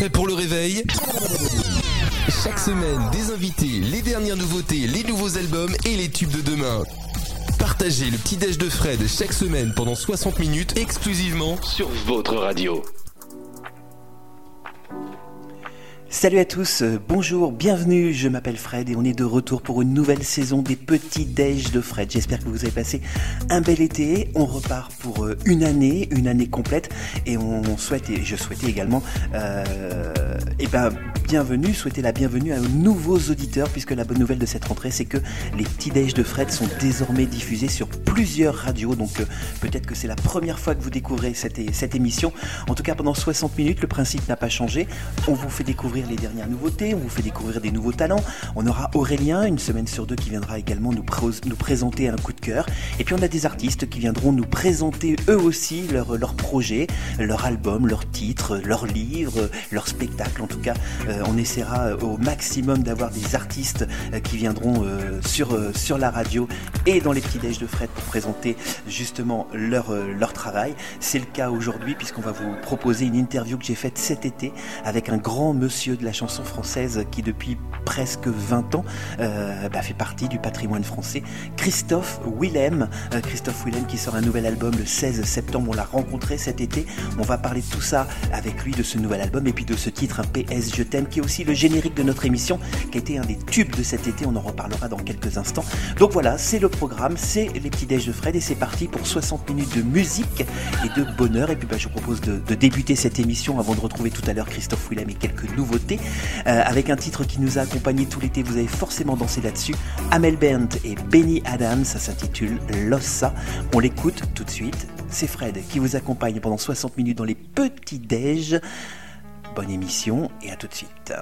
Prêt pour le réveil Chaque semaine, des invités, les dernières nouveautés, les nouveaux albums et les tubes de demain. Partagez le petit déj de Fred chaque semaine pendant 60 minutes exclusivement sur votre radio. Salut à tous, euh, bonjour, bienvenue, je m'appelle Fred et on est de retour pour une nouvelle saison des petits déj de Fred. J'espère que vous avez passé un bel été, on repart pour euh, une année, une année complète et on souhaite, et je souhaitais également, euh, eh ben, bienvenue, souhaiter la bienvenue à nos nouveaux auditeurs puisque la bonne nouvelle de cette rentrée c'est que les petits déj de Fred sont désormais diffusés sur plusieurs radios donc peut-être que c'est la première fois que vous découvrez cette émission. En tout cas pendant 60 minutes le principe n'a pas changé, on vous fait découvrir les dernières nouveautés, on vous fait découvrir des nouveaux talents. On aura Aurélien, une semaine sur deux, qui viendra également nous, présenter un coup de cœur. Et puis on a des artistes qui viendront nous présenter eux aussi leurs leur projets, leur album, leurs titres, leurs livres, leurs spectacles. En tout cas, euh, on essaiera au maximum d'avoir des artistes euh, qui viendront euh, sur, sur la radio et dans les petits déj de Fred pour présenter justement leur, leur travail. C'est le cas aujourd'hui puisqu'on va vous proposer une interview que j'ai faite cet été avec un grand monsieur de la chanson française qui depuis presque 20 ans euh, bah, fait partie du patrimoine français. Christophe Willem, euh, Christophe Willem qui sort un nouvel album le 16 septembre, on l'a rencontré cet été. On va parler de tout ça avec lui, de ce nouvel album et puis de ce titre, PS Je t'aime, qui est aussi le générique de notre émission, qui a été un des tubes de cet été, on en reparlera dans quelques instants. Donc voilà, c'est le programme, c'est les petits déj de Fred et c'est parti pour 60 minutes de musique et de bonheur. Et puis bah, je vous propose de, de débuter cette émission avant de retrouver tout à l'heure Christophe Willem et quelques nouveautés euh, avec un titre qui nous a accompagné tout l'été. Vous avez forcément dansé là-dessus. Amel Bent et Benny Adams, ça s'intitule Lossa. On l'écoute tout de suite. C'est Fred qui vous accompagne pendant 60 minutes dans les petits déj. Bonne émission et à tout de suite.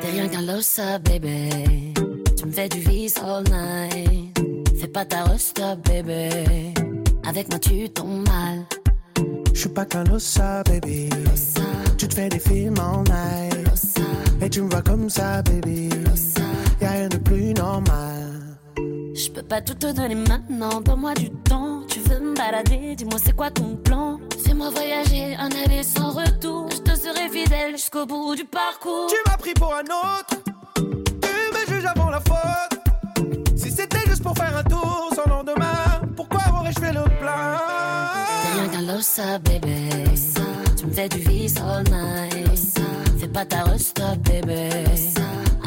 T'es rien qu'un lossa, baby. Tu me fais du all night. Fais pas ta resta, bébé. Avec moi, tu tombes mal. Je suis pas qu'un lossa, baby. Lossa. Tu te fais des films en night. Lossa. Et tu me vois comme ça, baby. Lossa. Y'a rien de plus normal. Je peux pas tout te donner maintenant. Donne-moi du temps. Tu veux me balader? Dis-moi, c'est quoi ton plan? Fais-moi voyager, un aller sans retour. Je te serai fidèle jusqu'au bout du parcours. Tu m'as pris pour un autre. Tu me juges avant la faute. Pour faire un tour sans lendemain, pourquoi aurais-je fait le plein rien qu'un lossa, bébé. Tu me fais du vice all night. Fais pas ta resta, bébé.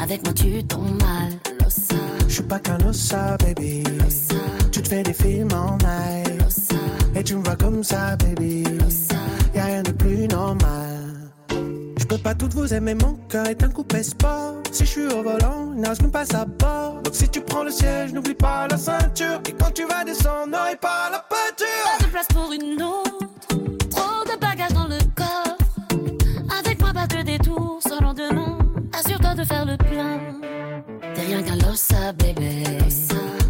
Avec moi, tu tombes mal. Je suis pas qu'un lossa, baby. Tu te fais des films en night. Et tu me vois comme ça, baby. Y'a rien de plus normal. Peux pas toutes vous aimer, mon cœur est un coupé sport. Si je suis au volant, n'arrive même pas à bord. Donc si tu prends le siège, n'oublie pas la ceinture. Et quand tu vas descendre, n'aurai pas la peinture. Pas de place pour une autre. Trop de bagages dans le coffre. Avec moi, pas de détour sans lendemain. Assure-toi de faire le plein. T'es rien qu'un lossa, bébé.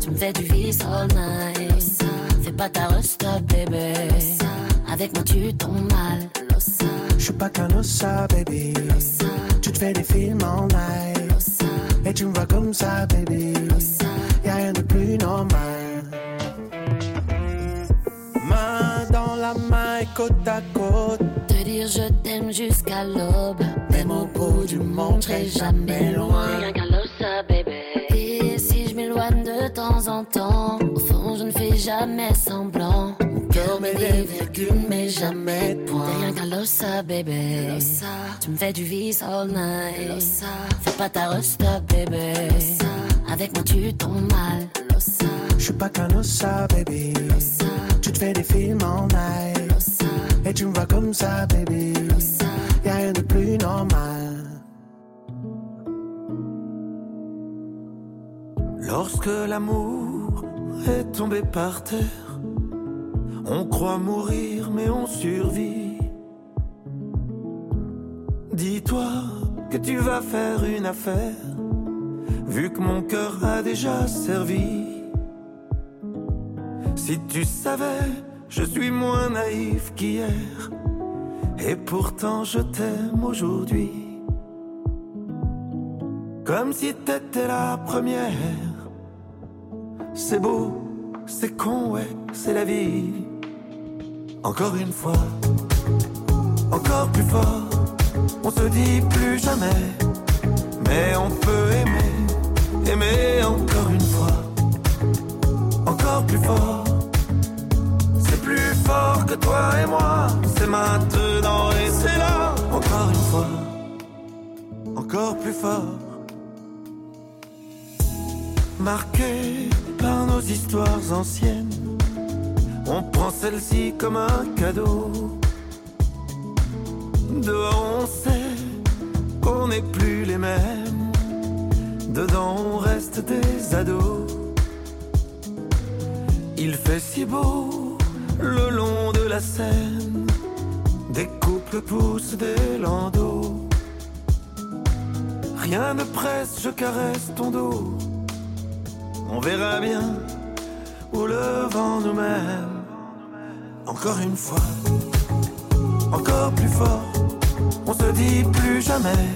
Tu me fais du vice all night. Fais pas ta resta, bébé. Avec moi, tu tombes mal. Lossa. Je suis pas qu'un lossa, baby. Tu te fais des films en night. Et tu me vois comme ça, baby. Y'a rien de plus normal. Main dans la main côte à côte. Te dire je t'aime jusqu'à l'aube. Même au bout du monde, serai jamais loin. Rien qu'un lossa, bébé. Et si je m'éloigne de temps en temps, au fond, je ne fais jamais semblant. Met des virgules, mais jamais de points. T'es rien qu'un lossa, bébé. Tu me fais du vice all night. Fais pas ta resta, bébé. Avec moi, tu tombes mal. Je suis pas qu'un lossa, baby. Tu te fais des films en night. Et tu me vois comme ça, baby. Y'a rien de plus normal. Lorsque l'amour est tombé par terre, on croit mourir mais on survit. Dis-toi que tu vas faire une affaire, vu que mon cœur a déjà servi. Si tu savais, je suis moins naïf qu'hier, et pourtant je t'aime aujourd'hui. Comme si t'étais la première, C'est beau, c'est con, ouais, c'est la vie. Encore une fois, encore plus fort. On se dit plus jamais, mais on peut aimer, aimer encore une fois, encore plus fort. C'est plus fort que toi et moi, c'est maintenant et c'est là, encore une fois, encore plus fort. Marqué par nos histoires anciennes, on prend celle-ci comme un cadeau. Dehors on sait qu'on n'est plus les mêmes, dedans on reste des ados. Il fait si beau le long de la Seine, des couples poussent des landaux. Rien ne presse, je caresse ton dos. On verra bien où le vent nous mène. Encore une fois, encore plus fort. On se dit plus jamais,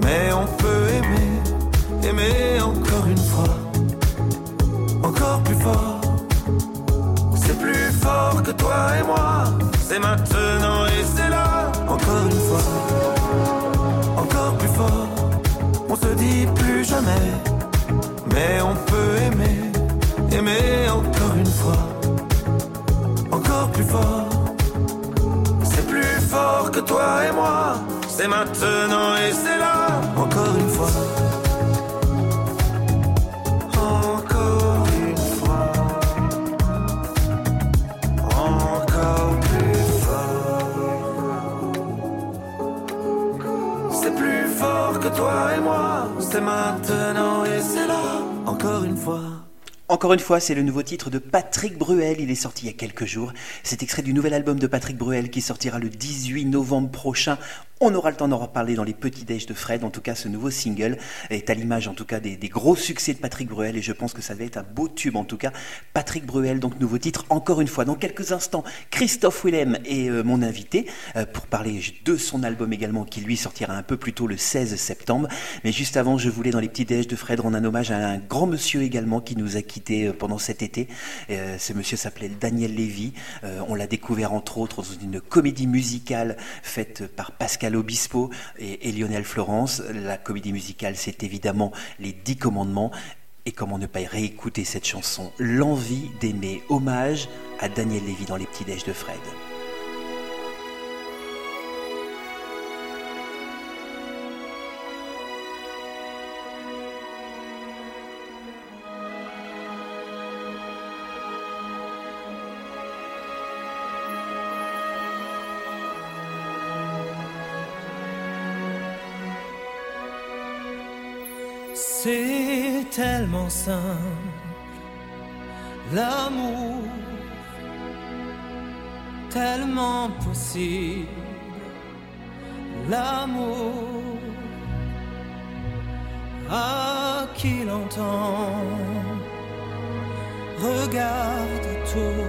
mais on peut aimer, aimer encore une fois, encore plus fort. C'est plus fort que toi et moi, c'est maintenant et c'est là, encore une fois, encore plus fort. On se dit plus jamais, mais on peut aimer, aimer encore une fois, C'est plus fort que toi et moi, c'est maintenant et c'est là, encore une fois. Encore une fois, encore plus fort. C'est plus fort que toi et moi, c'est maintenant et c'est là, encore une fois. Encore une fois, c'est le nouveau titre de Patrick Bruel. Il est sorti il y a quelques jours. C'est extrait du nouvel album de Patrick Bruel qui sortira le 18 novembre prochain. On aura le temps d'en reparler dans les petits déj de Fred. En tout cas, ce nouveau single est à l'image, en tout cas, des, gros succès de Patrick Bruel. Et je pense que ça va être un beau tube, en tout cas. Patrick Bruel, donc nouveau titre, encore une fois. Dans quelques instants, Christophe Willem est euh, mon invité euh, pour parler de son album également, qui lui sortira un peu plus tôt le 16 septembre. Mais juste avant, je voulais, dans les petits déj de Fred, rendre un hommage à un grand monsieur également qui nous a quittés euh, pendant cet été. Ce monsieur s'appelait Daniel Lévy. On l'a découvert entre autres dans une comédie musicale faite par Pascal Obispo et, Lionel Florence. La comédie musicale, c'est évidemment Les Dix Commandements. Et comment ne pas réécouter cette chanson? L'envie d'aimer, hommage à Daniel Lévy dans les petits déj de Fred. L'amour, tellement possible, l'amour, à qui l'entend, regarde autour,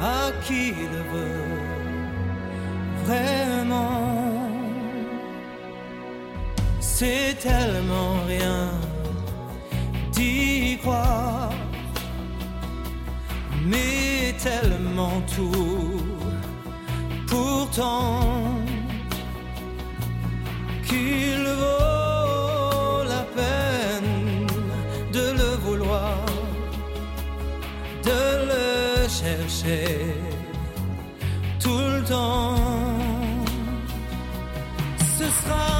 à qui le veut vraiment. C'est tellement rien d'y croire, mais tellement tout. Pourtant, qu'il vaut la peine de le vouloir, de le chercher tout le temps. Ce sera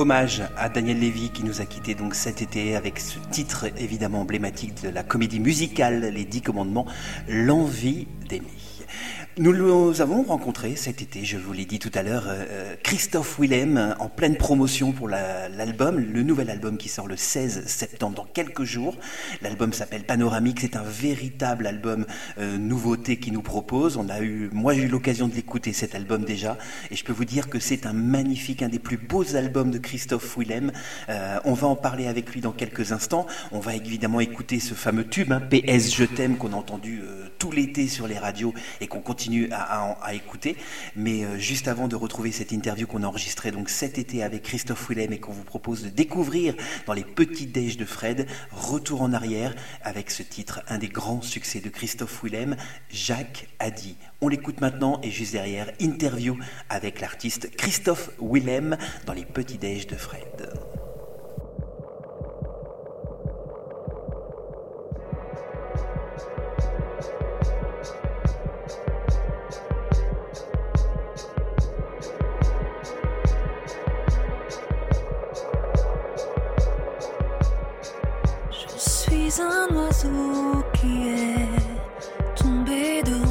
Hommage à Daniel Lévy qui nous a quittés donc cet été avec ce titre évidemment emblématique de la comédie musicale Les Dix Commandements, L'envie d'aimer. Nous nous avons rencontré cet été, je vous l'ai dit tout à l'heure, euh, Christophe Willem euh, en pleine promotion pour la- l'album, le nouvel album qui sort le 16 septembre dans quelques jours. L'album s'appelle Panoramique, c'est un véritable album euh, nouveauté qui nous propose. Moi j'ai eu l'occasion de l'écouter cet album déjà, et je peux vous dire que c'est un magnifique, un des plus beaux albums de Christophe Willem. Euh, on va en parler avec lui dans quelques instants. On va évidemment écouter ce fameux tube, hein, PS Je t'aime, qu'on a entendu euh, tout l'été sur les radios et qu'on continue à, à- à écouter. Mais euh, juste avant de retrouver cette interview qu'on a enregistrée donc cet été avec Christophe Willem et qu'on vous propose de découvrir dans les petits déj de Fred, retour en arrière avec ce titre, un des grands succès de Christophe Willem, Jacques a dit. On l'écoute maintenant et juste derrière, interview avec l'artiste Christophe Willem dans les petits déj de Fred. Suis un oiseau qui est tombé de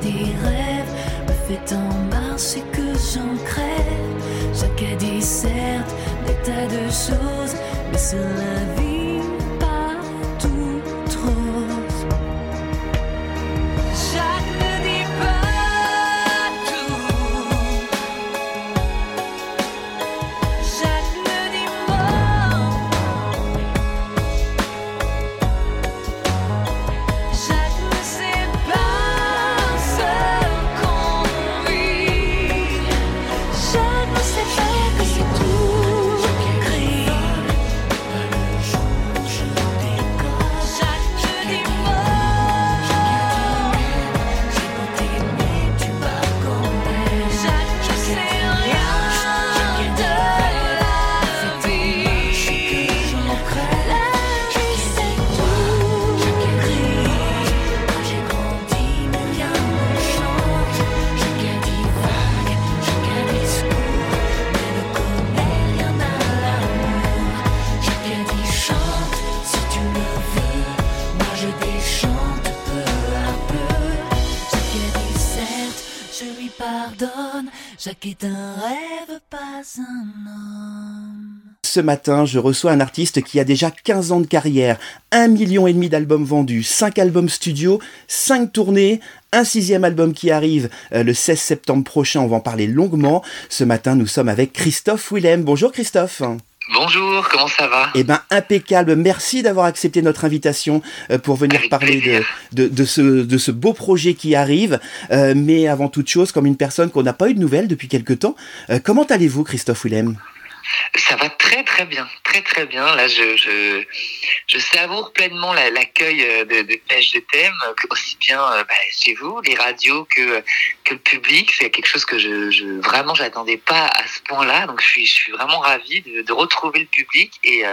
dit rêve. Me fait en marche et que j'en crève. Dit certes des tas de choses, mais sur la vie, Ce matin, je reçois un artiste qui a déjà 15 ans de carrière, un million et demi d'albums vendus, 5 albums studio, 5 tournées, un sixième album qui arrive euh, le 16 septembre prochain, on va en parler longuement. Ce matin, nous sommes avec Christophe Willem. Bonjour Christophe. Bonjour, comment ça va Eh ben impeccable, merci d'avoir accepté notre invitation euh, pour venir Avec parler de, de ce, de ce beau projet qui arrive. Euh, mais avant toute chose, comme une personne qu'on n'a pas eu de nouvelles depuis quelque temps, euh, comment allez-vous Christophe Willem? Ça va très très bien, très très bien. Là, je, je, savoure pleinement la- l'accueil euh, de, Pêche de Thème, euh, aussi bien euh, bah, chez vous, les radios, que, que le public. C'est quelque chose que je, je vraiment j'attendais pas à ce point-là. Donc je suis, je suis vraiment ravi de, retrouver le public et,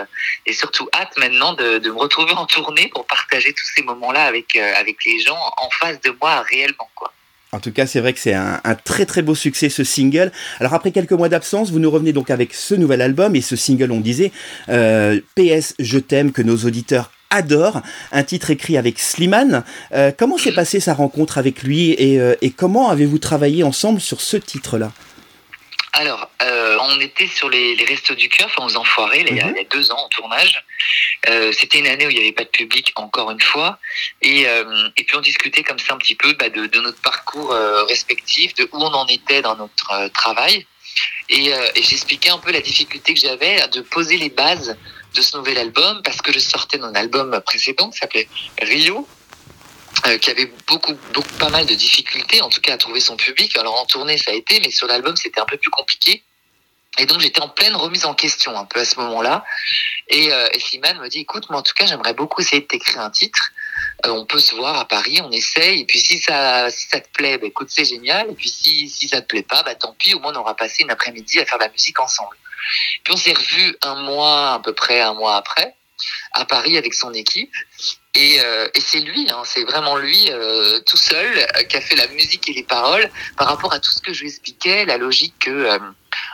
et surtout hâte maintenant de, me retrouver en tournée pour partager tous ces moments-là avec, avec les gens en face de moi réellement. Quoi. En tout cas, c'est vrai que c'est un, très très beau succès ce single. Alors après quelques mois d'absence, vous nous revenez donc avec ce nouvel album et ce single, on disait, euh, PS Je t'aime, que nos auditeurs adorent, un titre écrit avec Slimane. Euh, comment s'est passée sa rencontre avec lui et, euh, et comment avez-vous travaillé ensemble sur ce titre-là? Alors, euh, on était sur les, les Restos du Cœur, enfin aux Enfoirés, là, il y a- Mhm. il y a deux ans en tournage. Euh, C'était une année où il n'y avait pas de public, encore une fois. Et, euh, et puis on discutait comme ça un petit peu bah, de, de notre parcours euh, respectif, de où on en était dans notre euh, travail. Et, euh, et j'expliquais un peu la difficulté que j'avais de poser les bases de ce nouvel album, parce que je sortais d'un album précédent qui s'appelait Rio, euh, qui avait beaucoup, beaucoup, pas mal de difficultés, en tout cas à trouver son public. Alors en tournée, ça a été, mais sur l'album, c'était un peu plus compliqué. Et donc j'étais en pleine remise en question un peu à ce moment-là. Et, euh, et Slimane me dit, écoute, moi en tout cas, j'aimerais beaucoup essayer de t'écrire un titre. Euh, on peut se voir à Paris, on essaye. Et puis si ça, si ça te plaît, bah, écoute, c'est génial. Et puis si, si ça te plaît pas, bah tant pis, au moins on aura passé une après-midi à faire de la musique ensemble. Puis on s'est revus un mois, à peu près un mois après, à Paris avec son équipe. Et, euh, et c'est lui, hein, c'est vraiment lui euh, tout seul euh, qui a fait la musique et les paroles par rapport à tout ce que je lui expliquais, la logique que euh,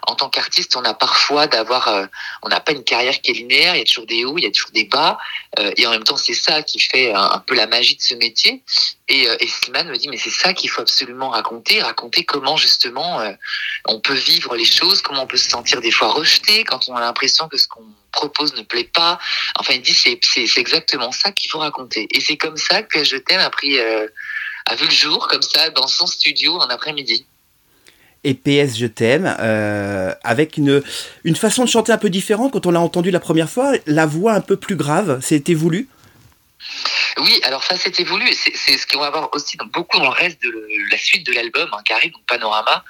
en tant qu'artiste, on a parfois d'avoir, euh, on n'a pas une carrière qui est linéaire, il y a toujours des hauts, il y a toujours des bas, euh, et en même temps c'est ça qui fait un, peu la magie de ce métier. Et, et Slimane me dit mais c'est ça qu'il faut absolument raconter, raconter comment justement on peut vivre les choses, comment on peut se sentir des fois rejeté quand on a l'impression que ce qu'on propose ne plaît pas. Enfin il dit c'est exactement ça qu'il faut raconter. Et c'est comme ça que je t'aime a pris euh, a vu le jour comme ça dans son studio un après-midi. Et PS Je t'aime, euh, avec une, une façon de chanter un peu différente quand on l'a entendu la première fois, la voix un peu plus grave, c'était voulu? Oui, alors ça c'était voulu. C'est ce qu'on va voir aussi dans, beaucoup dans le reste de la suite de l'album hein, qui arrive, donc Panorama.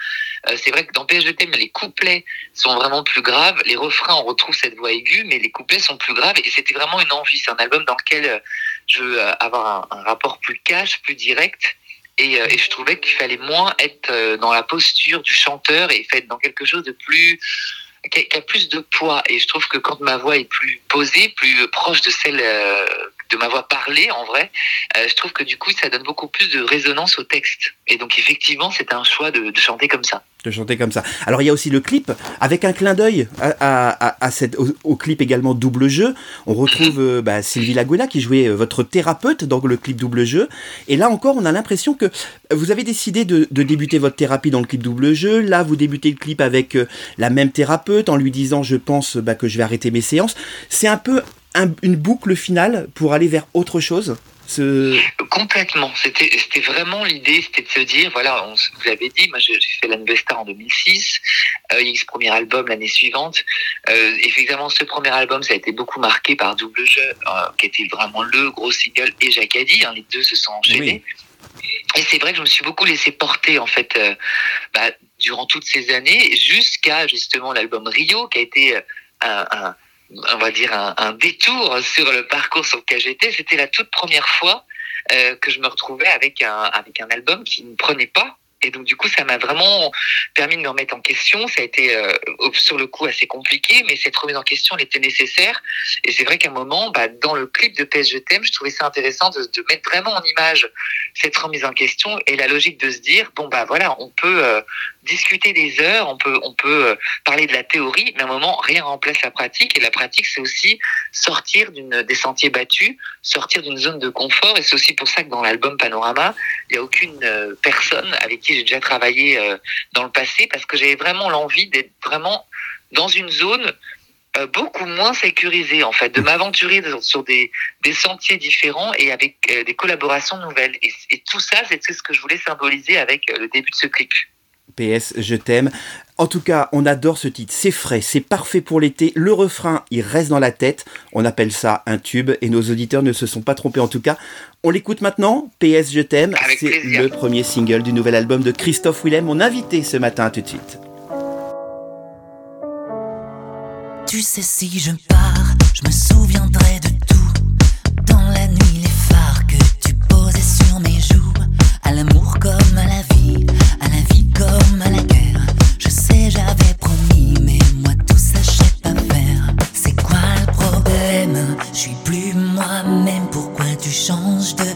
Euh, c'est vrai que dans Thème, les couplets sont vraiment plus graves. Les refrains, on retrouve cette voix aiguë, mais les couplets sont plus graves. Et c'était vraiment une envie. C'est un album dans lequel euh, je veux euh, avoir un, rapport plus cash, plus direct. Et, et je trouvais qu'il fallait moins être dans la posture du chanteur et être dans quelque chose de plus qui a, plus de poids. Et je trouve que quand ma voix est plus posée, plus proche de celle de ma voix parlée, en vrai, euh, je trouve que du coup, ça donne beaucoup plus de résonance au texte. Et donc, effectivement, c'est un choix de, chanter comme ça. de chanter comme ça. Alors il y a aussi le clip avec un clin d'œil à, au, clip également double jeu. On retrouve euh, bah, Sylvie Laguna qui jouait euh, votre thérapeute dans le clip double jeu. Et là encore, on a l'impression que vous avez décidé de, débuter votre thérapie dans le clip double jeu. Là, vous débutez le clip avec la même thérapeute en lui disant je pense bah, que je vais arrêter mes séances. C'est un peu un- une boucle finale pour aller vers autre chose. Ce... Complètement. C'était, c'était vraiment l'idée, c'était de se dire, voilà, on, vous l'avez dit, moi j'ai fait l'Anvesta en 2006, euh, il y a eu ce premier album l'année suivante. Euh, effectivement, ce premier album, ça a été beaucoup marqué par Double Jeu, euh, qui était vraiment le gros single, et Jacadi, hein, les deux se sont enchaînés. Et c'est vrai que je me suis beaucoup laissé porter, en fait, euh, bah, durant toutes ces années, jusqu'à justement l'album Rio, qui a été euh, un, un- on va dire un, détour sur le parcours sur lequel j'étais. C'était la toute première fois euh, que je me retrouvais avec un, avec un album qui ne prenait pas. Et donc du coup, ça m'a vraiment permis de me remettre en question. Ça a été euh, sur le coup assez compliqué, mais cette remise en question, elle était nécessaire. Et c'est vrai qu'à un moment, bah, dans le clip de PS Je je trouvais ça intéressant de, de mettre vraiment en image cette remise en question et la logique de se dire bon bah voilà, on peut euh, discuter des heures, on peut on peut euh, parler de la théorie, mais à un moment rien remplace la pratique. Et la pratique, c'est aussi sortir des sentiers battus, sortir d'une zone de confort. Et c'est aussi pour ça que dans l'album Panorama, il n'y a aucune euh, personne avec qui j'ai déjà travaillé euh, dans le passé, parce que j'avais vraiment l'envie d'être vraiment dans une zone beaucoup moins sécurisée, en fait, de m'aventurer sur- des, sentiers différents et avec des collaborations nouvelles. Et, tout ça, c'est ce que je voulais symboliser avec le début de ce clip. PS, je t'aime. En tout cas, on adore ce titre. C'est frais, c'est parfait pour l'été. Le refrain, il reste dans la tête. On appelle ça un tube et nos auditeurs ne se sont pas trompés en tout cas. On l'écoute maintenant. PS, je t'aime. C'est le premier single du nouvel album de Christophe Willem, mon invité ce matin. À tout de suite. Tu sais si je pars, je me souviendrai de changes de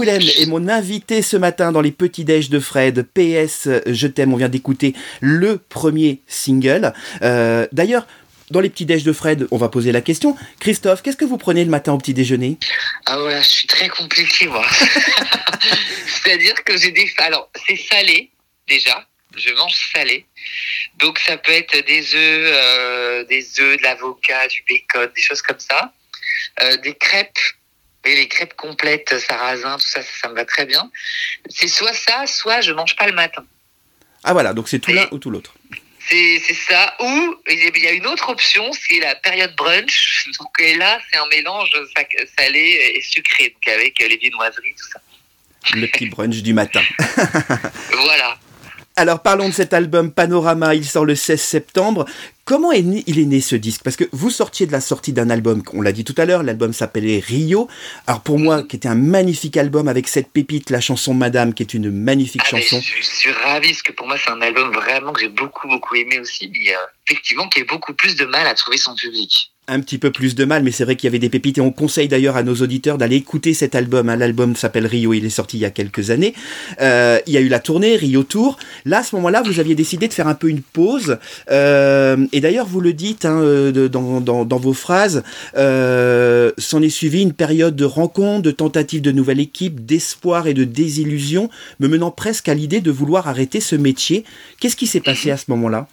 Willem est mon invité ce matin dans les petits déj de Fred. PS, je t'aime. On vient d'écouter le premier single. Euh, D'ailleurs, dans les petits déj de Fred, on va poser la question. Christophe, qu'est-ce que vous prenez le matin au petit déjeuner? Ah voilà, je suis très compliqué moi. C'est-à-dire que j'ai des... Alors, c'est salé, déjà. Je mange salé. Donc ça peut être des œufs, euh, des œufs, de l'avocat, du bacon, des choses comme ça. Euh, des crêpes. Et les crêpes complètes, sarrasin, tout ça, ça, ça me va très bien. C'est soit ça, soit je mange pas le matin. Ah voilà, donc c'est tout l'un ou tout l'autre. C'est ça. Ou il y a une autre option, c'est la période brunch. Donc et là, c'est un mélange salé et sucré, donc avec les viennoiseries, tout ça. Le petit brunch du matin. Voilà. Alors parlons de cet album Panorama, il sort le 16 septembre. Comment est né, il est né ce disque? Parce que vous sortiez de la sortie d'un album, on l'a dit tout à l'heure, l'album s'appelait Rio. Alors pour moi, qui était un magnifique album avec cette pépite, la chanson Madame, qui est une magnifique Ah, chanson. je, je suis ravi parce que pour moi, c'est un album vraiment que j'ai beaucoup, beaucoup aimé aussi. Mais euh, effectivement, qui a beaucoup plus de mal à trouver son public. Un petit peu plus de mal, mais c'est vrai qu'il y avait des pépites et on conseille d'ailleurs à nos auditeurs d'aller écouter cet album. hein. L'album s'appelle Rio, il est sorti il y a quelques années. Euh, il y a eu la tournée Rio Tour. Là, à ce moment-là, vous aviez décidé de faire un peu une pause. Euh, et d'ailleurs, vous le dites hein, euh, dans, vos phrases, s'en est suivi une période de rencontres, de tentatives de nouvelle équipe, d'espoir et de désillusion, me menant presque à l'idée de vouloir arrêter ce métier. Qu'est-ce qui s'est passé à ce moment-là?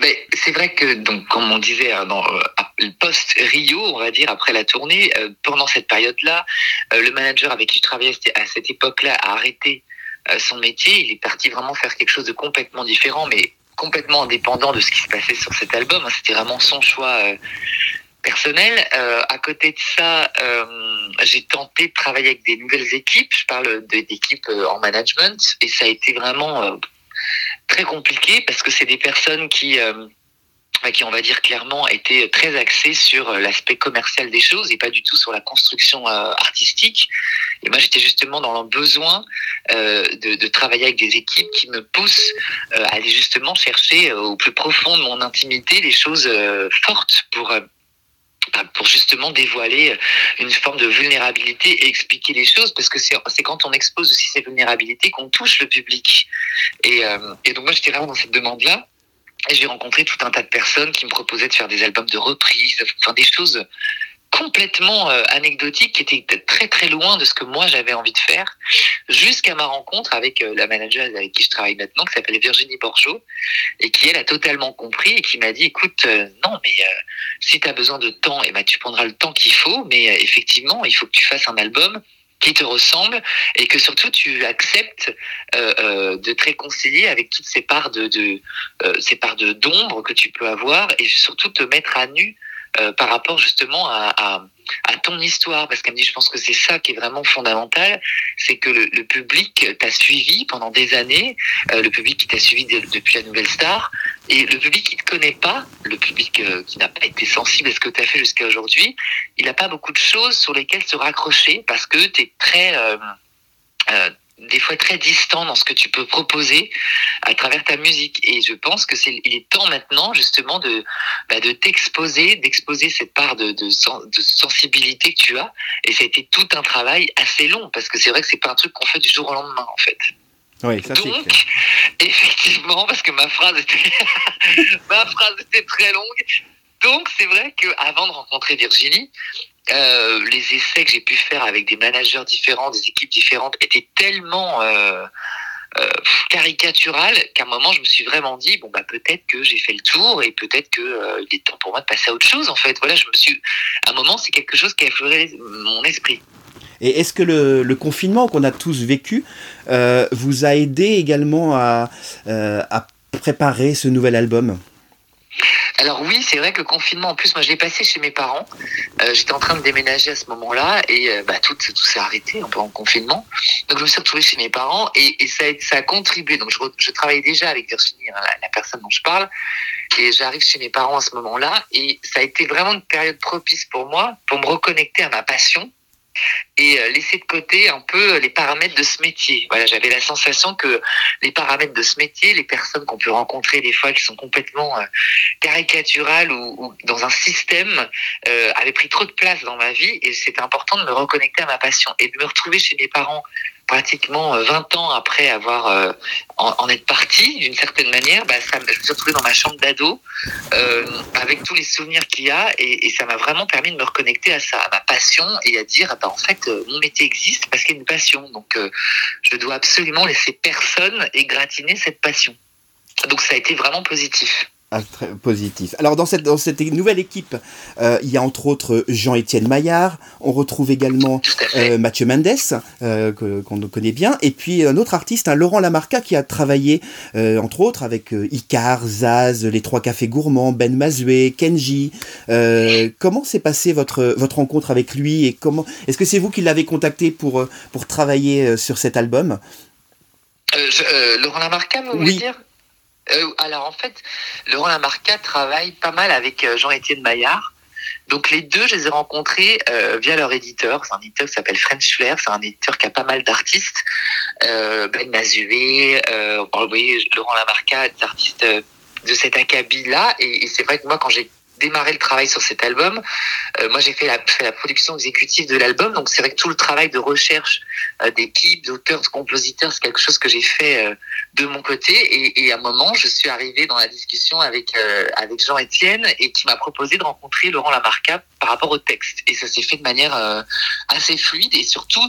Mais c'est vrai que, donc, comme on disait, hein, euh, post Rio, on va dire, après la tournée, euh, pendant cette période-là, euh, le manager avec qui je travaillais à cette époque-là a arrêté son métier. Il est parti vraiment faire quelque chose de complètement différent, mais complètement indépendant de ce qui se passait sur cet album. hein. C'était vraiment son choix personnel. À côté de ça, j'ai tenté de travailler avec des nouvelles équipes. Je parle d'équipes en management, et ça a été vraiment très compliqué parce que c'est des personnes qui euh, qui, on va dire clairement, étaient très axées sur euh, l'aspect commercial des choses et pas du tout sur la construction euh, artistique. Et moi, j'étais justement dans le besoin de, travailler avec des équipes qui me poussent à aller justement chercher au plus profond de mon intimité des choses fortes pour pour justement dévoiler une forme de vulnérabilité et expliquer les choses parce que c'est quand on expose aussi ces vulnérabilités qu'on touche le public. Et, euh, et donc moi j'étais vraiment dans cette demande là et j'ai rencontré tout un tas de personnes qui me proposaient de faire des albums de reprise, enfin des choses complètement euh, anecdotiques qui étaient très très loin de ce que moi j'avais envie de faire, jusqu'à ma rencontre avec euh, la manager avec qui je travaille maintenant, qui s'appelle Virginie Borgeot, et qui elle a totalement compris et qui m'a dit écoute, euh, non mais euh, si tu as besoin de temps, eh ben, tu prendras le temps qu'il faut, mais euh, effectivement il faut que tu fasses un album qui te ressemble et que surtout tu acceptes euh, euh, de te réconcilier avec toutes ces parts de, de euh, ces parts de d'ombre que tu peux avoir et surtout te mettre à nu euh, par rapport justement à, à, à ton histoire. Parce qu'elle me dit je pense que c'est ça qui est vraiment fondamental. C'est que le, le public t'a suivi pendant des années euh, le public qui t'a suivi de- depuis la nouvelle star et le public qui te connaît pas le public euh, qui n'a pas été sensible à ce que tu as fait jusqu'à aujourd'hui il n'a pas beaucoup de choses sur lesquelles se raccrocher parce que tu es très euh, euh, des fois très distant dans ce que tu peux proposer à travers ta musique. Et je pense que c'est il est temps maintenant justement de bah, de t'exposer, d'exposer cette part de, de, sen- de sensibilité que tu as. Et ça a été tout un travail assez long parce que c'est vrai que c'est pas un truc qu'on fait du jour au lendemain en fait. Oui, ça c'est Donc, effectivement, parce que ma phrase était, ma phrase était très longue. Donc, c'est vrai que avant de rencontrer Virginie, euh, les essais que j'ai pu faire avec des managers différents, des équipes différentes, étaient tellement euh, euh, caricaturales qu'à un moment, je me suis vraiment dit bon bah peut-être que j'ai fait le tour et peut-être que il est temps pour moi de passer à autre chose. En fait, voilà, je me suis. À un moment, c'est quelque chose qui a effleuré mon esprit. Et est-ce que le, confinement qu'on a tous vécu vous a aidé également à préparer ce nouvel album? Alors oui, c'est vrai que le confinement, en plus, moi je l'ai passé chez mes parents. Euh, J'étais en train de déménager à ce moment-là et euh, bah, tout, s'est arrêté un peu en confinement. Donc je me suis retrouvée chez mes parents et, ça, a, contribué. Donc je, je travaillais déjà avec Virginie, hein, la, la personne dont je parle, et j'arrive chez mes parents à ce moment-là et ça a été vraiment une période propice pour moi pour me reconnecter à ma passion et euh, laisser de côté un peu les paramètres de ce métier. Voilà, j'avais la sensation que les paramètres de ce métier, les personnes qu'on peut rencontrer des fois qui sont complètement euh, caricaturales ou, dans un système, euh, avaient pris trop de place dans ma vie et c'était important de me reconnecter à ma passion et de me retrouver chez mes parents pratiquement euh, 20 ans après avoir euh, en, être parti d'une certaine manière, bah, ça, je me suis retrouvé dans ma chambre d'ado euh, avec tous les souvenirs qu'il y a et, ça m'a vraiment permis de me reconnecter à ça, à ma passion et à dire ah bah, en fait euh, mon métier existe parce qu'il y a une passion donc euh, je dois absolument laisser personne égratigner cette passion. Donc ça a été vraiment positif. Ah, très positif. Alors dans cette, dans cette nouvelle équipe, euh, il y a entre autres Jean-Étienne Maillard, on retrouve également euh, Mathieu Mendes, euh, qu'on connaît bien, et puis un autre artiste, un Laurent Lamarca, qui a travaillé entre autres avec Icar, Zaz, Les Trois Cafés Gourmands, Ben Mazoué, Kenji. Comment s'est passée votre, votre rencontre avec lui et comment est-ce que c'est vous qui l'avez contacté pour, pour travailler sur cet album? Euh, je- euh, Laurent Lamarca, vous voulez Oui. dire? Euh, Alors en fait, Laurent Lamarca travaille pas mal avec euh, Jean-Étienne Maillard. Donc les deux, je les ai rencontrés euh, via leur éditeur. C'est un éditeur qui s'appelle French Flair. C'est un éditeur qui a pas mal d'artistes. Ben Mazué, vous voyez, Laurent Lamarca, des artistes de cet acabit-là. Et, c'est vrai que moi, quand j'ai démarré le travail sur cet album, moi j'ai fait la, production exécutive de l'album. Donc c'est vrai que tout le travail de recherche d'équipe, d'auteurs, de compositeurs, c'est quelque chose que j'ai fait de mon côté. Et, à un moment, je suis arrivé dans la discussion avec euh, avec Jean Etienne et qui m'a proposé de rencontrer Laurent Lamarca par rapport au texte. Et ça s'est fait de manière euh, assez fluide et surtout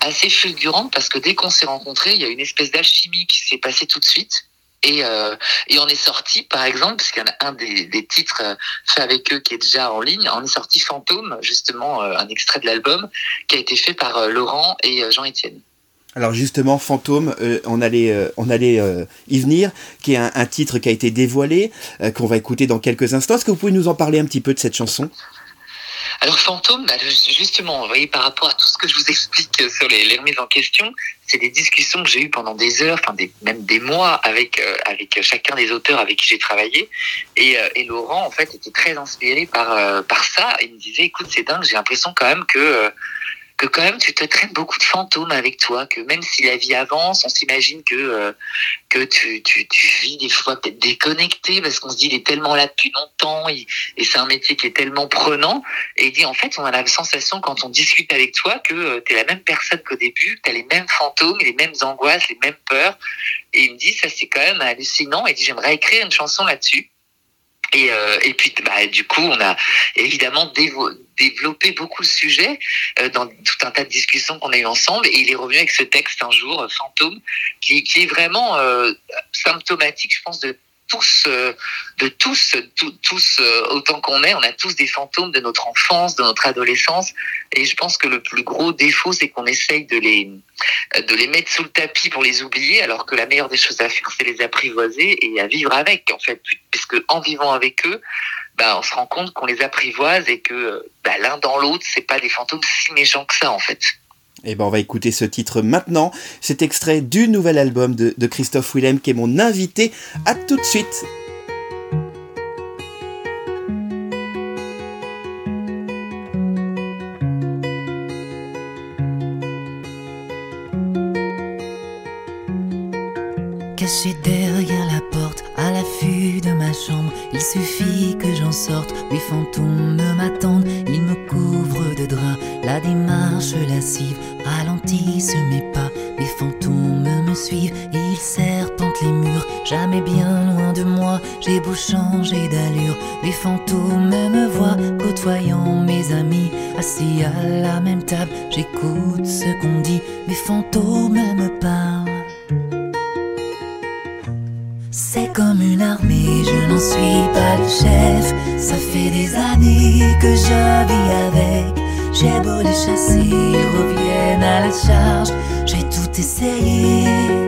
assez fulgurante parce que dès qu'on s'est rencontrés, il y a une espèce d'alchimie qui s'est passée tout de suite. Et, euh, on est sorti, par exemple, parce qu'il y en a un des, des titres euh, faits avec eux qui est déjà en ligne, on est sorti Fantôme, justement, un extrait de l'album qui a été fait par Laurent et Jean-Étienne. Alors justement, Fantôme, euh, on allait, euh, on allait euh, y venir, qui est un, titre qui a été dévoilé, qu'on va écouter dans quelques instants. Est-ce que vous pouvez nous en parler un petit peu de cette chanson? Alors Fantôme, bah, ju- justement, vous voyez, par rapport à tout ce que je vous explique sur les, les remises en question, c'est des discussions que j'ai eues pendant des heures, enfin même des mois avec avec chacun des auteurs avec qui j'ai travaillé. Et, Laurent, en fait, était très inspiré par par ça. Il me disait, écoute, c'est dingue, j'ai l'impression quand même que que quand même tu te traînes beaucoup de fantômes avec toi, que même si la vie avance, on s'imagine que euh, tu, vis des fois peut-être déconnecté parce qu'on se dit il est tellement là depuis longtemps et c'est un métier qui est tellement prenant. Et il dit en fait on a la sensation quand on discute avec toi que tu es la même personne qu'au début, que tu as les mêmes fantômes, les mêmes angoisses, les mêmes peurs. Et il me dit ça c'est quand même hallucinant. Et il dit j'aimerais écrire une chanson là-dessus. Et, euh, et puis bah, du coup on a évidemment développé beaucoup le sujet euh, dans tout un tas de discussions qu'on a eu ensemble. Et il est revenu avec ce texte un jour, euh, Fantôme, qui, qui est vraiment euh, symptomatique, je pense, de tous, euh, de tous, euh, autant qu'on est, on a tous des fantômes de notre enfance, de notre adolescence, et je pense que le plus gros défaut, c'est qu'on essaye de les, de les mettre sous le tapis pour les oublier, alors que la meilleure des choses à faire, c'est les apprivoiser et à vivre avec, en fait, puisque en vivant avec eux, bah, on se rend compte qu'on les apprivoise et que bah, l'un dans l'autre, c'est pas des fantômes si méchants que ça, en fait. Eh ben, on va écouter ce titre maintenant. Cet extrait du nouvel album de, Christophe Willem, qui est mon invité. À tout de suite. Caché derrière la porte, à l'affût de ma chambre, il suffit que j'en sorte. Huit fantômes m'attendent, ils me couvrent de draps. La démarche lascive ralentissent mes pas. Les fantômes me suivent, ils serpentent les murs. Jamais bien loin de moi, j'ai beau changer d'allure. Les fantômes me voient, côtoyant mes amis. Assis à la même table, j'écoute ce qu'on dit. Mes fantômes me parlent. C'est comme une armée, je n'en suis pas le chef. Ça fait des années que je vis avec. J'ai beau les chasser, ils reviennent à la charge. J'ai tout essayé.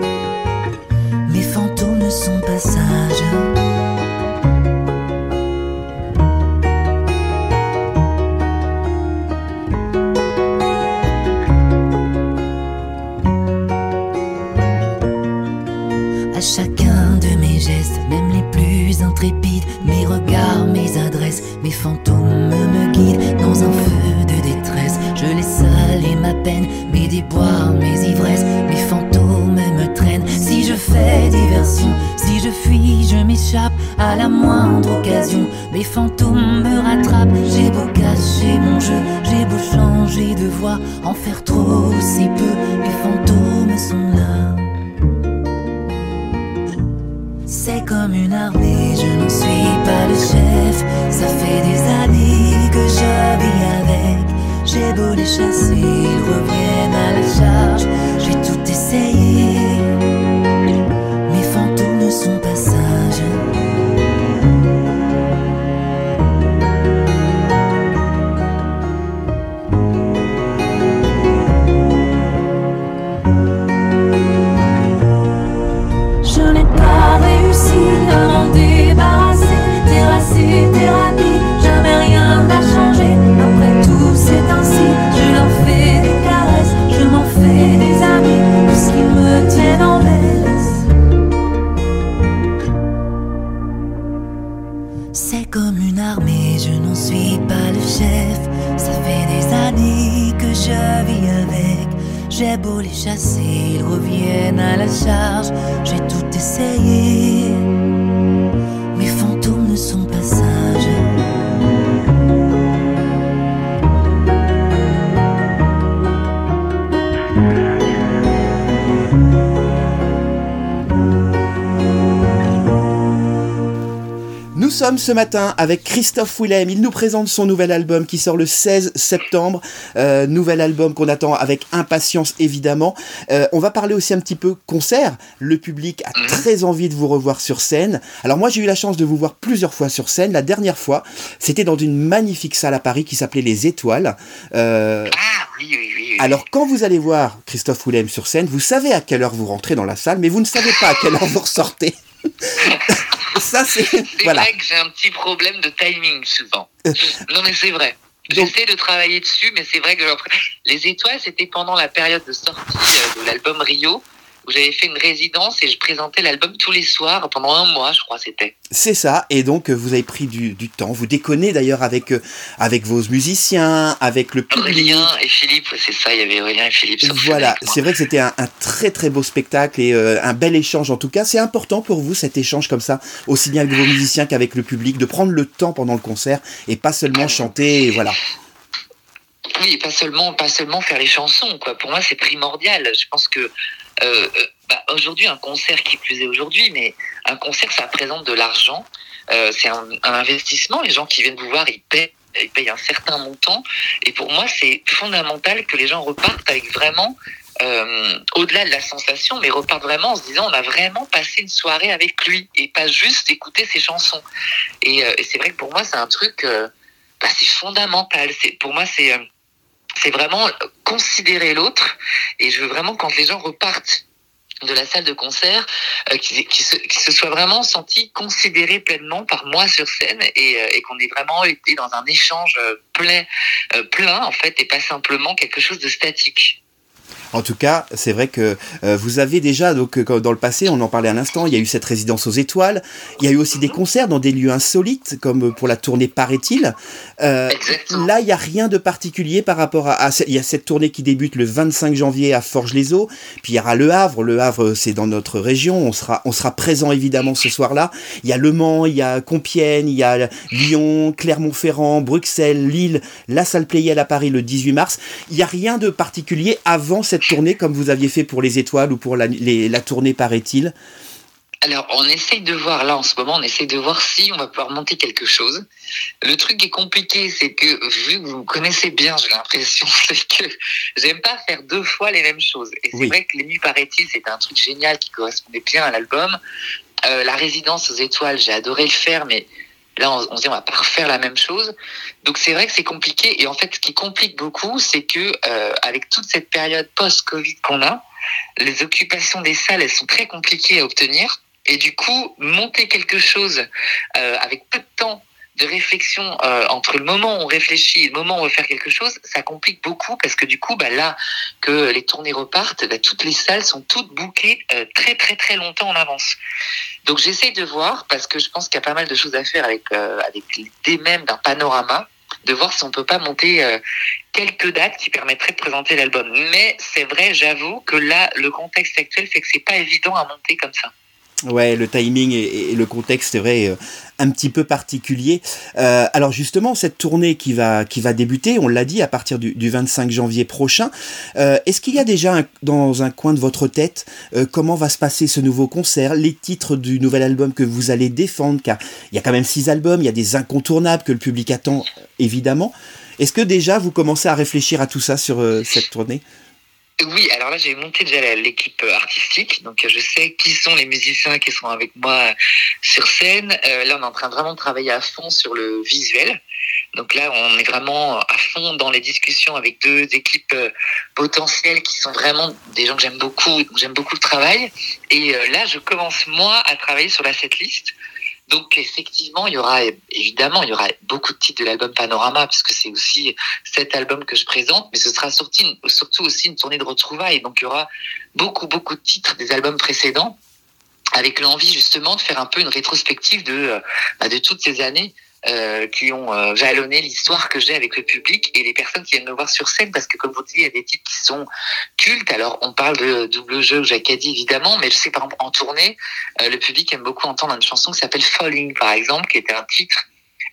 Ce matin avec Christophe Willem. Il nous présente son nouvel album qui sort le 16 septembre. Euh, nouvel album qu'on attend avec impatience évidemment. Euh, on va parler aussi un petit peu concert. Le public a très envie de vous revoir sur scène. Alors moi j'ai eu la chance de vous voir plusieurs fois sur scène. La dernière fois c'était dans une magnifique salle à Paris qui s'appelait Les Étoiles. Euh, Ah oui, oui, oui. oui. alors quand vous allez voir Christophe Willem sur scène, vous savez à quelle heure vous rentrez dans la salle, mais vous ne savez pas à quelle heure vous ressortez. Ça c'est c'est voilà. vrai que j'ai un petit problème de timing souvent. Non mais c'est vrai. J'essaie de travailler dessus, mais c'est vrai que les étoiles, c'était pendant la période de sortie euh, de l'album Rio, où j'avais fait une résidence et je présentais l'album tous les soirs pendant un mois, je crois c'était. C'est ça, et donc euh, vous avez pris du, du temps. Vous déconnez d'ailleurs avec, euh, avec vos musiciens, avec le public. Aurélien et Philippe, c'est ça, il y avait Aurélien et Philippe sur Voilà, c'est vrai que c'était un, un très très beau spectacle et euh, un bel échange en tout cas. C'est important pour vous cet échange comme ça, aussi bien avec vos musiciens qu'avec le public, de prendre le temps pendant le concert et pas seulement chanter, et voilà. Oui, pas seulement, pas seulement faire les chansons, quoi. Pour moi, c'est primordial. Je pense que euh, euh, bah, aujourd'hui, un concert qui plus est aujourd'hui, mais un concert, ça représente de l'argent. Euh, c'est un, investissement. Les gens qui viennent vous voir, ils paient, ils payent un certain montant. Et pour moi, c'est fondamental que les gens repartent avec vraiment, au-delà de la sensation, mais repartent vraiment en se disant, on a vraiment passé une soirée avec lui et pas juste écouter ses chansons. Et, c'est vrai que pour moi, c'est un truc, bah, c'est fondamental. Pour moi, c'est c'est vraiment considérer l'autre. Et je veux vraiment quand les gens repartent de la salle de concert, euh, qu'ils qu'ils se, soient vraiment sentis considérés pleinement par moi sur scène et, euh, qu'on ait vraiment été dans un échange euh, plein, euh, plein en fait, et pas simplement quelque chose de statique. En tout cas, c'est vrai que euh, vous avez déjà, donc euh, dans le passé, on en parlait à l'instant, il y a eu cette résidence aux étoiles, il y a eu aussi des concerts dans des lieux insolites, comme pour la tournée Paraît-il. Euh, là, il n'y a rien de particulier par rapport à, Il y a cette tournée qui débute le 25 janvier à Forges-les-Eaux, puis il y aura Le Havre. Le Havre, c'est dans notre région, on sera, on sera présent évidemment ce soir-là. Il y a Le Mans, il y a Compiègne, il y a Lyon, Clermont-Ferrand, Bruxelles, Lille, la salle Playel à Paris le 18 mars. Il n'y a rien de particulier avant cette tournée comme vous aviez fait pour les étoiles ou pour la, les- la tournée, paraît-il. Alors, on essaye de voir, là, en ce moment, on essaye de voir si on va pouvoir monter quelque chose. Le truc qui est compliqué, c'est que, vu que vous me connaissez bien, j'ai l'impression, c'est que j'aime pas faire deux fois les mêmes choses. Et c'est Oui. vrai que les nuits paraît-il, c'était un truc génial qui correspondait bien à l'album. Euh, la résidence aux étoiles, j'ai adoré le faire, mais là, on, se dit, on va pas refaire la même chose. Donc, c'est vrai que c'est compliqué. Et en fait, ce qui complique beaucoup, c'est que, euh, avec toute cette période post-Covid qu'on a, les occupations des salles, elles sont très compliquées à obtenir. Et du coup, monter quelque chose euh, avec peu de temps de réflexion euh, entre le moment où on réfléchit et le moment où on veut faire quelque chose, ça complique beaucoup parce que du coup, bah, là que les tournées repartent, bah, toutes les salles sont toutes bouquées très très très longtemps en avance. Donc j'essaie de voir parce que je pense qu'il y a pas mal de choses à faire avec euh, avec l'idée même d'un panorama de voir si on peut pas monter euh, quelques dates qui permettraient de présenter l'album. Mais c'est vrai, j'avoue que là, le contexte actuel fait que c'est pas évident à monter comme ça. Ouais, le timing et, le contexte, c'est vrai, euh, un petit peu particulier. Euh, alors justement, cette tournée qui va, qui va débuter, on l'a dit, à partir du, du 25 janvier prochain, euh, est-ce qu'il y a déjà dans un coin de votre tête euh, comment va se passer ce nouveau concert, les titres du nouvel album que vous allez défendre, car il y a quand même six albums, il y a des incontournables que le public attend, évidemment. Est-ce que déjà vous commencez à réfléchir à tout ça sur cette tournée? Oui, alors là, j'ai monté déjà l'équipe euh, artistique, donc je sais qui sont les musiciens qui sont avec moi sur scène. Euh, là, on est en train vraiment de travailler à fond sur le visuel. Donc là, on est vraiment à fond dans les discussions avec deux équipes euh, potentielles qui sont vraiment des gens que j'aime beaucoup, j'aime beaucoup le travail. Et euh, là, je commence moi à travailler sur la setlist. Donc effectivement, il y aura évidemment, il y aura beaucoup de titres de l'album Panorama puisque c'est aussi cet album que je présente, mais ce sera surtout, aussi une tournée de retrouvailles. Donc il y aura beaucoup beaucoup de titres des albums précédents avec l'envie justement de faire un peu une rétrospective de euh, toutes ces années euh, qui ont euh, jalonné l'histoire que j'ai avec le public et les personnes qui viennent me voir sur scène parce que comme vous dites il y a des titres qui sont alors on parle de double jeu ou Jacadi évidemment mais je sais par exemple en tournée euh, le public aime beaucoup entendre une chanson qui s'appelle Falling par exemple qui était un titre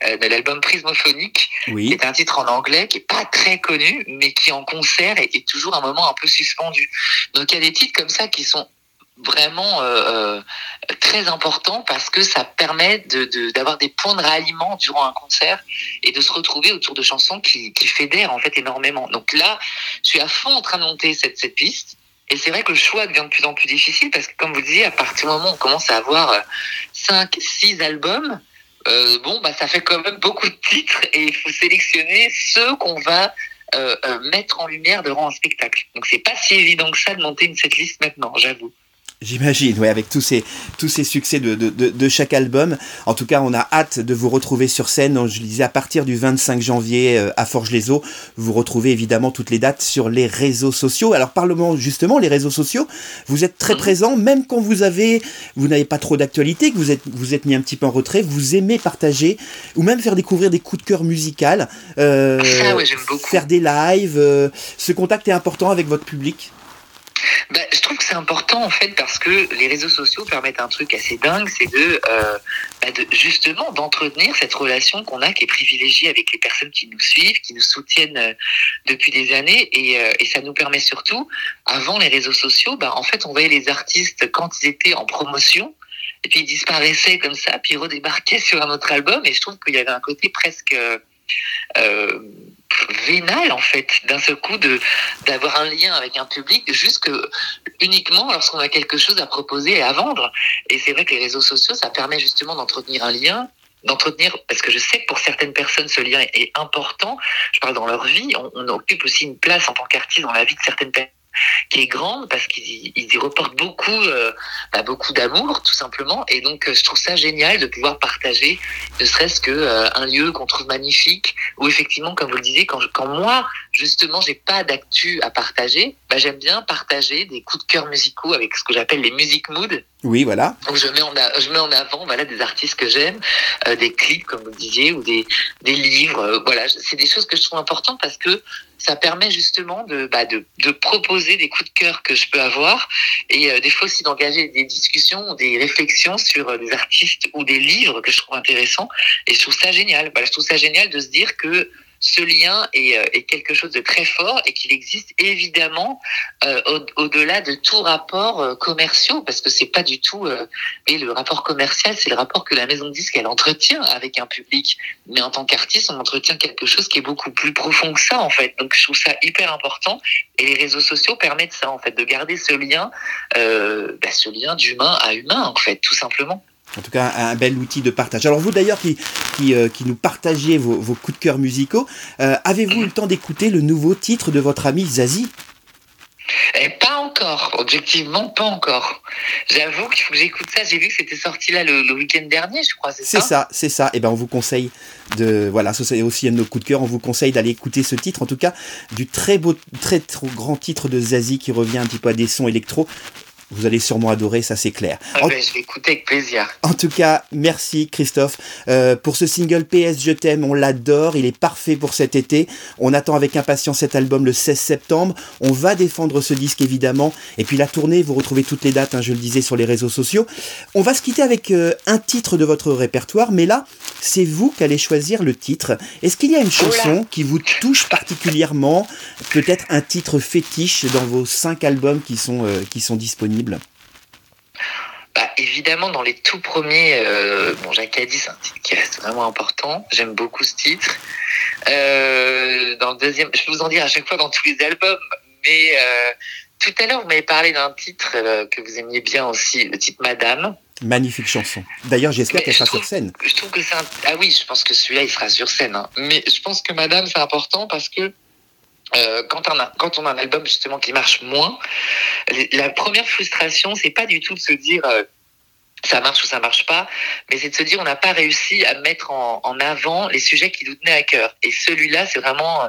euh, de l'album Prismophonique qui Oui. est un titre en anglais qui est pas très connu mais qui en concert est, est toujours un moment un peu suspendu donc il y a des titres comme ça qui sont vraiment euh, euh, très importants parce que ça permet de de- d'avoir des points de ralliement durant un concert et de se retrouver autour de chansons qui, qui fédèrent en fait énormément. Donc là, je suis à fond en train de monter cette, cette piste. Et c'est vrai que le choix devient de plus en plus difficile parce que, comme vous disiez, à partir du moment où on commence à avoir euh, 5, 6 albums, euh, bon, bah, ça fait quand même beaucoup de titres et il faut sélectionner ceux qu'on va euh, euh, mettre en lumière durant un spectacle. Donc c'est pas si évident que ça de monter une setlist maintenant, j'avoue. J'imagine, oui, avec tous ces, tous ces succès de, de, de, de chaque album. En tout cas, on a hâte de vous retrouver sur scène. Je le disais, à partir du 25 janvier euh, à Forges-les-Eaux, vous retrouvez évidemment toutes les dates sur les réseaux sociaux. Alors, parlement justement, les réseaux sociaux, vous êtes très Mhm. présent, même quand vous avez, vous n'avez pas trop d'actualité, que vous êtes, vous êtes mis un petit peu en retrait, vous aimez partager, ou même faire découvrir des coups de cœur musicaux, euh, Ça, ouais, j'aime beaucoup. faire des lives. euh, ce contact est important avec votre public. Bah, je trouve que c'est important en fait parce que les réseaux sociaux permettent un truc assez dingue, c'est de, euh, bah, de justement d'entretenir cette relation qu'on a qui est privilégiée avec les personnes qui nous suivent, qui nous soutiennent euh, depuis des années. Et, euh, et ça nous permet surtout, avant les réseaux sociaux, bah, en fait on voyait les artistes quand ils étaient en promotion et puis ils disparaissaient comme ça, puis ils redébarquaient sur un autre album. Et je trouve qu'il y avait un côté presque euh, euh, vénal en fait d'un seul coup de d'avoir un lien avec un public juste que uniquement lorsqu'on a quelque chose à proposer et à vendre. Et c'est vrai que les réseaux sociaux ça permet justement d'entretenir un lien d'entretenir parce que je sais que pour certaines personnes ce lien est important. Je parle dans leur vie. On, on occupe aussi une place en tant qu'artiste dans la vie de certaines personnes qui est grande parce qu'ils y- reportent beaucoup euh, bah, beaucoup d'amour tout simplement et donc euh, je trouve ça génial de pouvoir partager ne serait-ce que euh, un lieu qu'on trouve magnifique ou effectivement comme vous le disiez quand, moi justement j'ai pas d'actu à partager bah, j'aime bien partager des coups de cœur musicaux avec ce que j'appelle les music mood Oui, voilà. donc je mets en, a- je mets en avant voilà des artistes que j'aime, euh, des clips comme vous le disiez ou des, des livres. voilà, c'est des choses que je trouve importantes parce que ça permet justement de, bah, de, de proposer des coups de cœur que je peux avoir et euh, des fois aussi d'engager des discussions des réflexions sur euh, des artistes ou des livres que je trouve intéressants. Et je trouve ça génial. Voilà, je trouve ça génial de se dire que ce lien est, euh, est quelque chose de très fort et qu'il existe évidemment euh, au- au-delà de tout rapport euh, commerciaux parce que c'est pas du tout euh, le rapport commercial c'est le rapport que la maison disque elle entretient avec un public. Mais en tant qu'artiste on entretient quelque chose qui est beaucoup plus profond que ça en fait. Donc je trouve ça hyper important et les réseaux sociaux permettent ça en fait de garder ce lien bah, ce lien d'humain à humain en fait tout simplement En tout cas, un bel outil de partage. Alors vous d'ailleurs qui, qui, euh, qui nous partagez vos, vos coups de cœur musicaux, euh, avez-vous eu le temps d'écouter le nouveau titre de votre ami Zazie? Et pas encore, objectivement pas encore. J'avoue qu'il faut que j'écoute ça. J'ai vu que c'était sorti là le, le week-end dernier, je crois, c'est ça? ça, c'est ça. Et ben on vous conseille de voilà, ça c'est aussi un de nos coups de cœur. On vous conseille d'aller écouter ce titre, en tout cas du très beau, très, trop grand titre de Zazie qui revient un petit peu à des sons électro. Vous allez sûrement adorer, ça c'est clair. Ah En, ben, je vais écouter avec plaisir. en tout cas, merci Christophe euh, pour ce single PS Je t'aime. On l'adore, il est parfait pour cet été. On attend avec impatience cet album le 16 septembre. On va défendre ce disque évidemment. Et puis la tournée, vous retrouvez toutes les dates, hein, je le disais, sur les réseaux sociaux. On va se quitter avec euh, un titre de votre répertoire, mais là, c'est vous qui allez choisir le titre. Est-ce qu'il y a une chanson qui vous touche particulièrement? Peut-être un titre fétiche dans vos cinq albums qui sont, euh, qui sont disponibles? Bah, évidemment, dans les tout premiers, euh, bon, Jacques dit, c'est un titre qui reste vraiment important. J'aime beaucoup ce titre. Euh, dans le deuxième, je peux vous en dire à chaque fois dans tous les albums, mais euh, tout à l'heure, vous m'avez parlé d'un titre que vous aimiez bien aussi, le titre Madame. Magnifique chanson. D'ailleurs, j'espère qu'elle je sera trouve- sur scène. Je trouve que c'est un... Ah oui, je pense que celui-là, il sera sur scène. hein. Mais je pense que Madame, c'est important parce que euh, quand, on a, quand on a un album justement qui marche moins, la première frustration, c'est pas du tout de se dire euh, ça marche ou ça marche pas, mais c'est de se dire on n'a pas réussi à mettre en, avant les sujets qui nous tenaient à cœur. Et celui-là, c'est vraiment euh,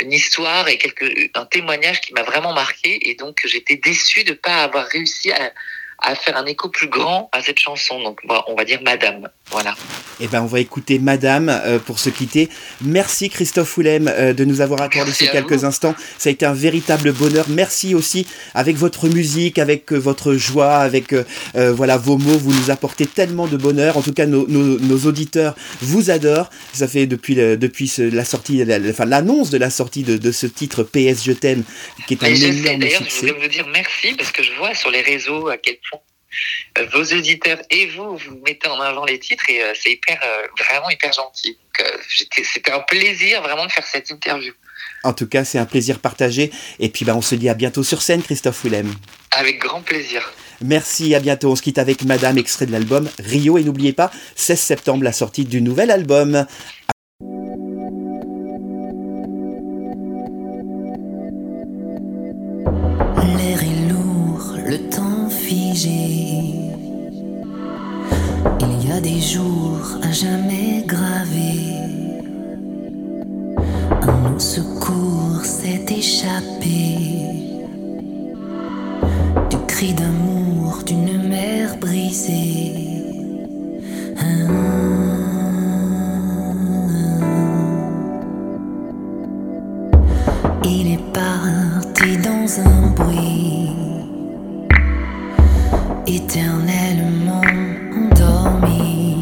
une histoire et quelque, un témoignage qui m'a vraiment marqué. Et donc, j'étais déçu de pas avoir réussi à, à faire un écho plus grand à cette chanson. Donc, bon, on va dire Madame. Voilà. Eh ben, on va écouter Madame euh, pour se quitter. Merci Christophe Oulem euh, de nous avoir accordé Merci ces quelques vous. instants. Ça a été un véritable bonheur. Merci aussi avec votre musique, avec euh, votre joie, avec euh, euh, voilà vos mots. Vous nous apportez tellement de bonheur. En tout cas, nos, nos- nos auditeurs vous adorent. Ça fait depuis le- depuis ce- la sortie, la- enfin l'annonce de la sortie de, de ce titre PS Je t'aime, qui est un énorme d'ailleurs, je succès. voulais vous dire merci parce que je vois sur les réseaux à quel point vos auditeurs et vous, vous mettez en avant les titres et euh, c'est hyper, euh, vraiment hyper gentil. Euh, C'était un plaisir vraiment de faire cette interview. En tout cas, c'est un plaisir partagé. Et puis, bah, on se dit à bientôt sur scène, Christophe Willem. Avec grand plaisir. Merci, à bientôt. On se quitte avec Madame, extrait de l'album Rio. Et n'oubliez pas, 16 septembre, la sortie du nouvel album. Il y a des jours à jamais gravés. Un secours s'est échappé. Du cri d'amour d'une mer brisée. Il est parti dans un bruit éternellement endormi.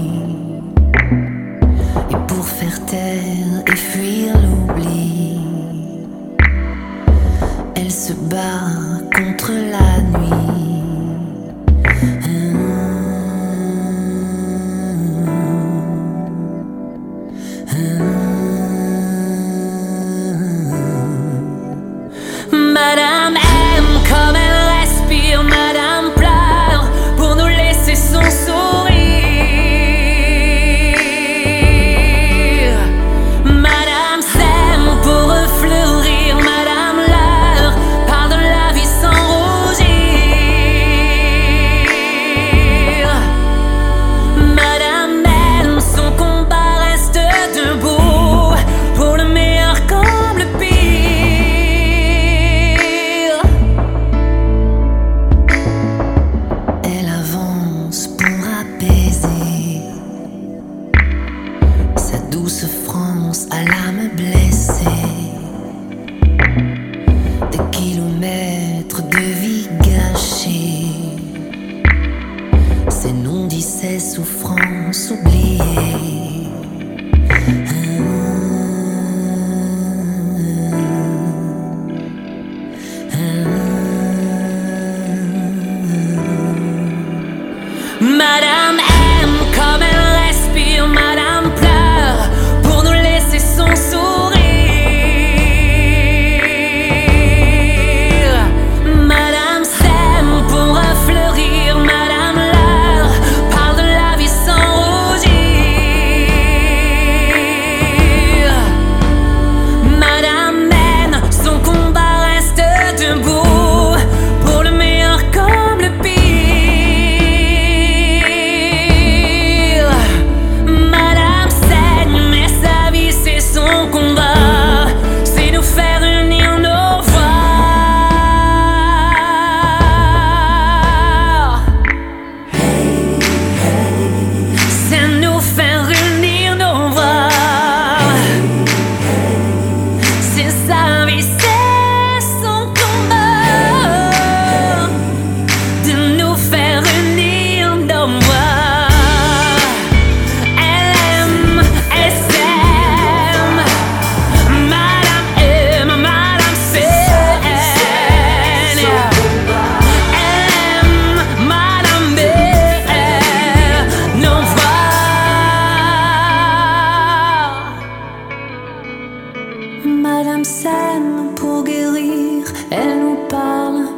Et pour faire taire et fuir l'oubli, elle se bat contre la nuit.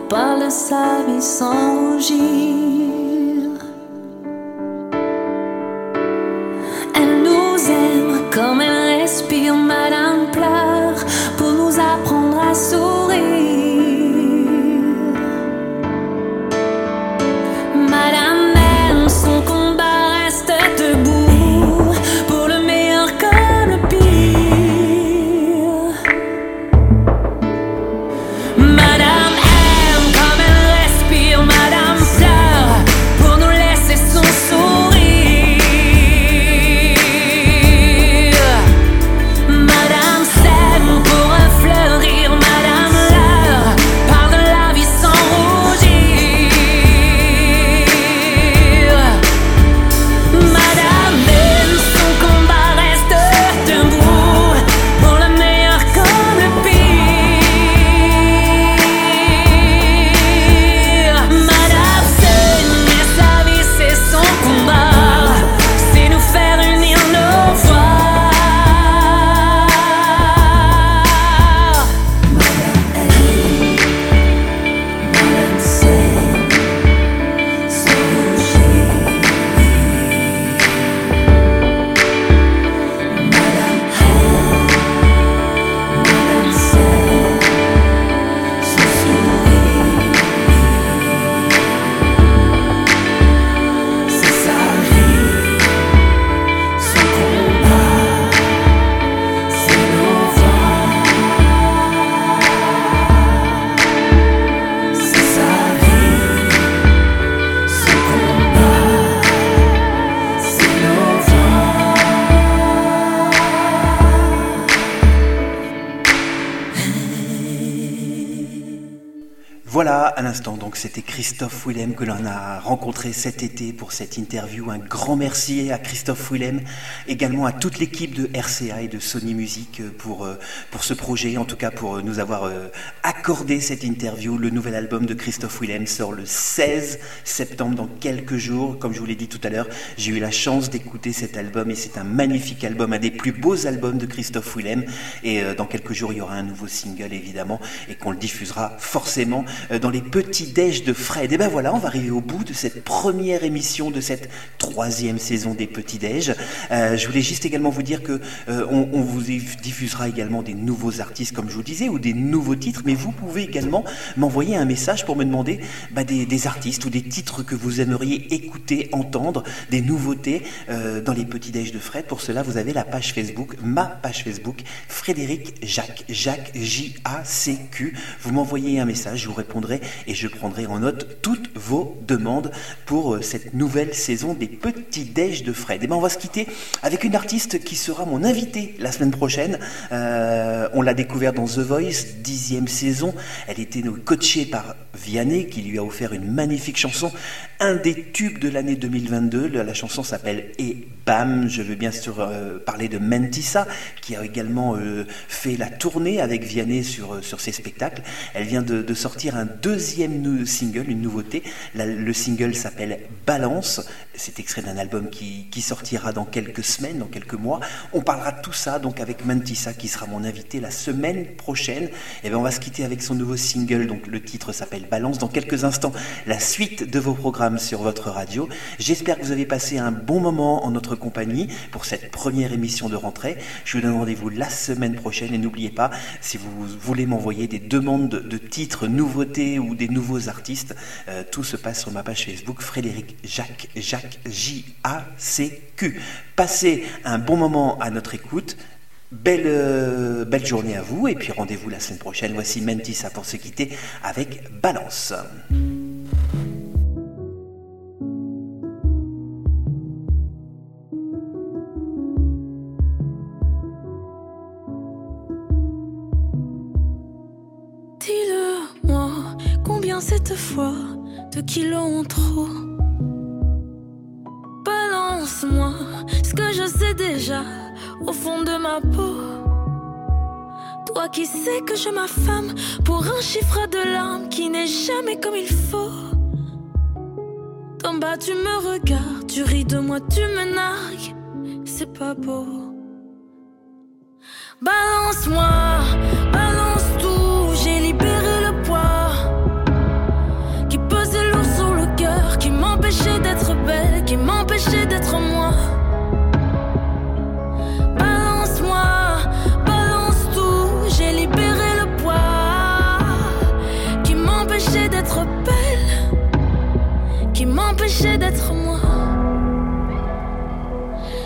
Donne sa vie sans rougir. Elle nous aime comme elle respire, Madame donc c'était Christophe Willem que l'on a rencontré cet été pour cette interview. Un grand merci à Christophe Willem, également à toute l'équipe de RCA et de Sony Music pour, euh, pour ce projet, en tout cas pour nous avoir euh, accordé cette interview. Le nouvel album de Christophe Willem sort le 16 septembre, dans quelques jours. Comme je vous l'ai dit tout à l'heure, j'ai eu la chance d'écouter cet album et c'est un magnifique album, un des plus beaux albums de Christophe Willem. Et euh, dans quelques jours, il y aura un nouveau single évidemment et qu'on le diffusera forcément dans les petits déj de Fred. Et ben voilà, on va arriver au bout de cette première émission de cette troisième saison des petits déj. Euh, je voulais juste également vous dire que euh, on, vous diffusera également des nouveaux artistes, comme je vous disais, ou des nouveaux titres, mais vous pouvez également m'envoyer un message pour me demander bah, des, artistes ou des titres que vous aimeriez écouter, entendre, des nouveautés euh, dans les petits déj de Fred. Pour cela, vous avez la page Facebook, ma page Facebook, Frédéric Jacques, Jacques J-A-C-Q. Vous m'envoyez un message, je vous répondrai et je prendrai en note toutes vos demandes pour euh, cette nouvelle saison des petits déj de Fred. Et ben on va se quitter avec une artiste qui sera mon invitée la semaine prochaine. Euh, on l'a découvert dans The Voice, dixième saison. Elle était coachée par Vianney qui lui a offert une magnifique chanson, un des tubes de l'année 2022. La, chanson s'appelle Et Bam. Je veux bien sûr euh, parler de Mentissa qui a également euh, fait la tournée avec Vianney sur, euh, ses spectacles. Elle vient de, sortir un deuxième single, une nouveauté. Le single s'appelle Balance. C'est extrait d'un album qui, sortira dans quelques semaines, dans quelques mois. On parlera de tout ça donc avec Mentissa qui sera mon invité la semaine prochaine. Et bien on va se quitter avec son nouveau single. Donc le titre s'appelle Balance. Dans quelques instants, la suite de vos programmes sur votre radio. J'espère que vous avez passé un bon moment en notre compagnie pour cette première émission de rentrée. Je vous donne rendez-vous la semaine prochaine et n'oubliez pas, si vous voulez m'envoyer des demandes de, titres, nouveautés ou des nouveaux artistes, euh, tout se passe sur ma page Facebook Frédéric Jacques, Jacques J-A-C-Q. Passez un bon moment à notre écoute. Belle, euh, belle journée à vous et puis rendez-vous la semaine prochaine. Voici Mentissa pour se quitter avec Balance. Combien cette fois de kilos en trop Balance-moi ce que je sais déjà au fond de ma peau. Toi qui sais que je m'affame pour un chiffre de l'âme qui n'est jamais comme il faut. D'en bas tu me regardes, tu ris de moi, tu me nargues, c'est pas beau. Balance-moi, balance tout, j'ai libéré. m'empêcher d'être moi. Balance-moi, balance tout. J'ai libéré le poids qui m'empêchait d'être belle, qui m'empêchait d'être moi.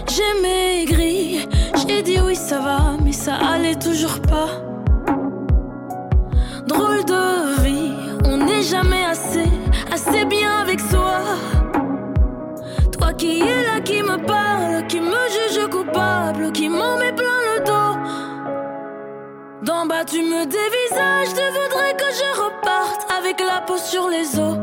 J'ai maigri, j'ai dit oui, ça va, mais ça allait toujours pas. Drôle de vie, on n'est jamais assez, assez bien avec soi. Qui est là qui me parle, qui me juge coupable, qui m'en met plein le dos. D'en bas tu me dévisages, tu voudrais que je reparte avec la peau sur les os.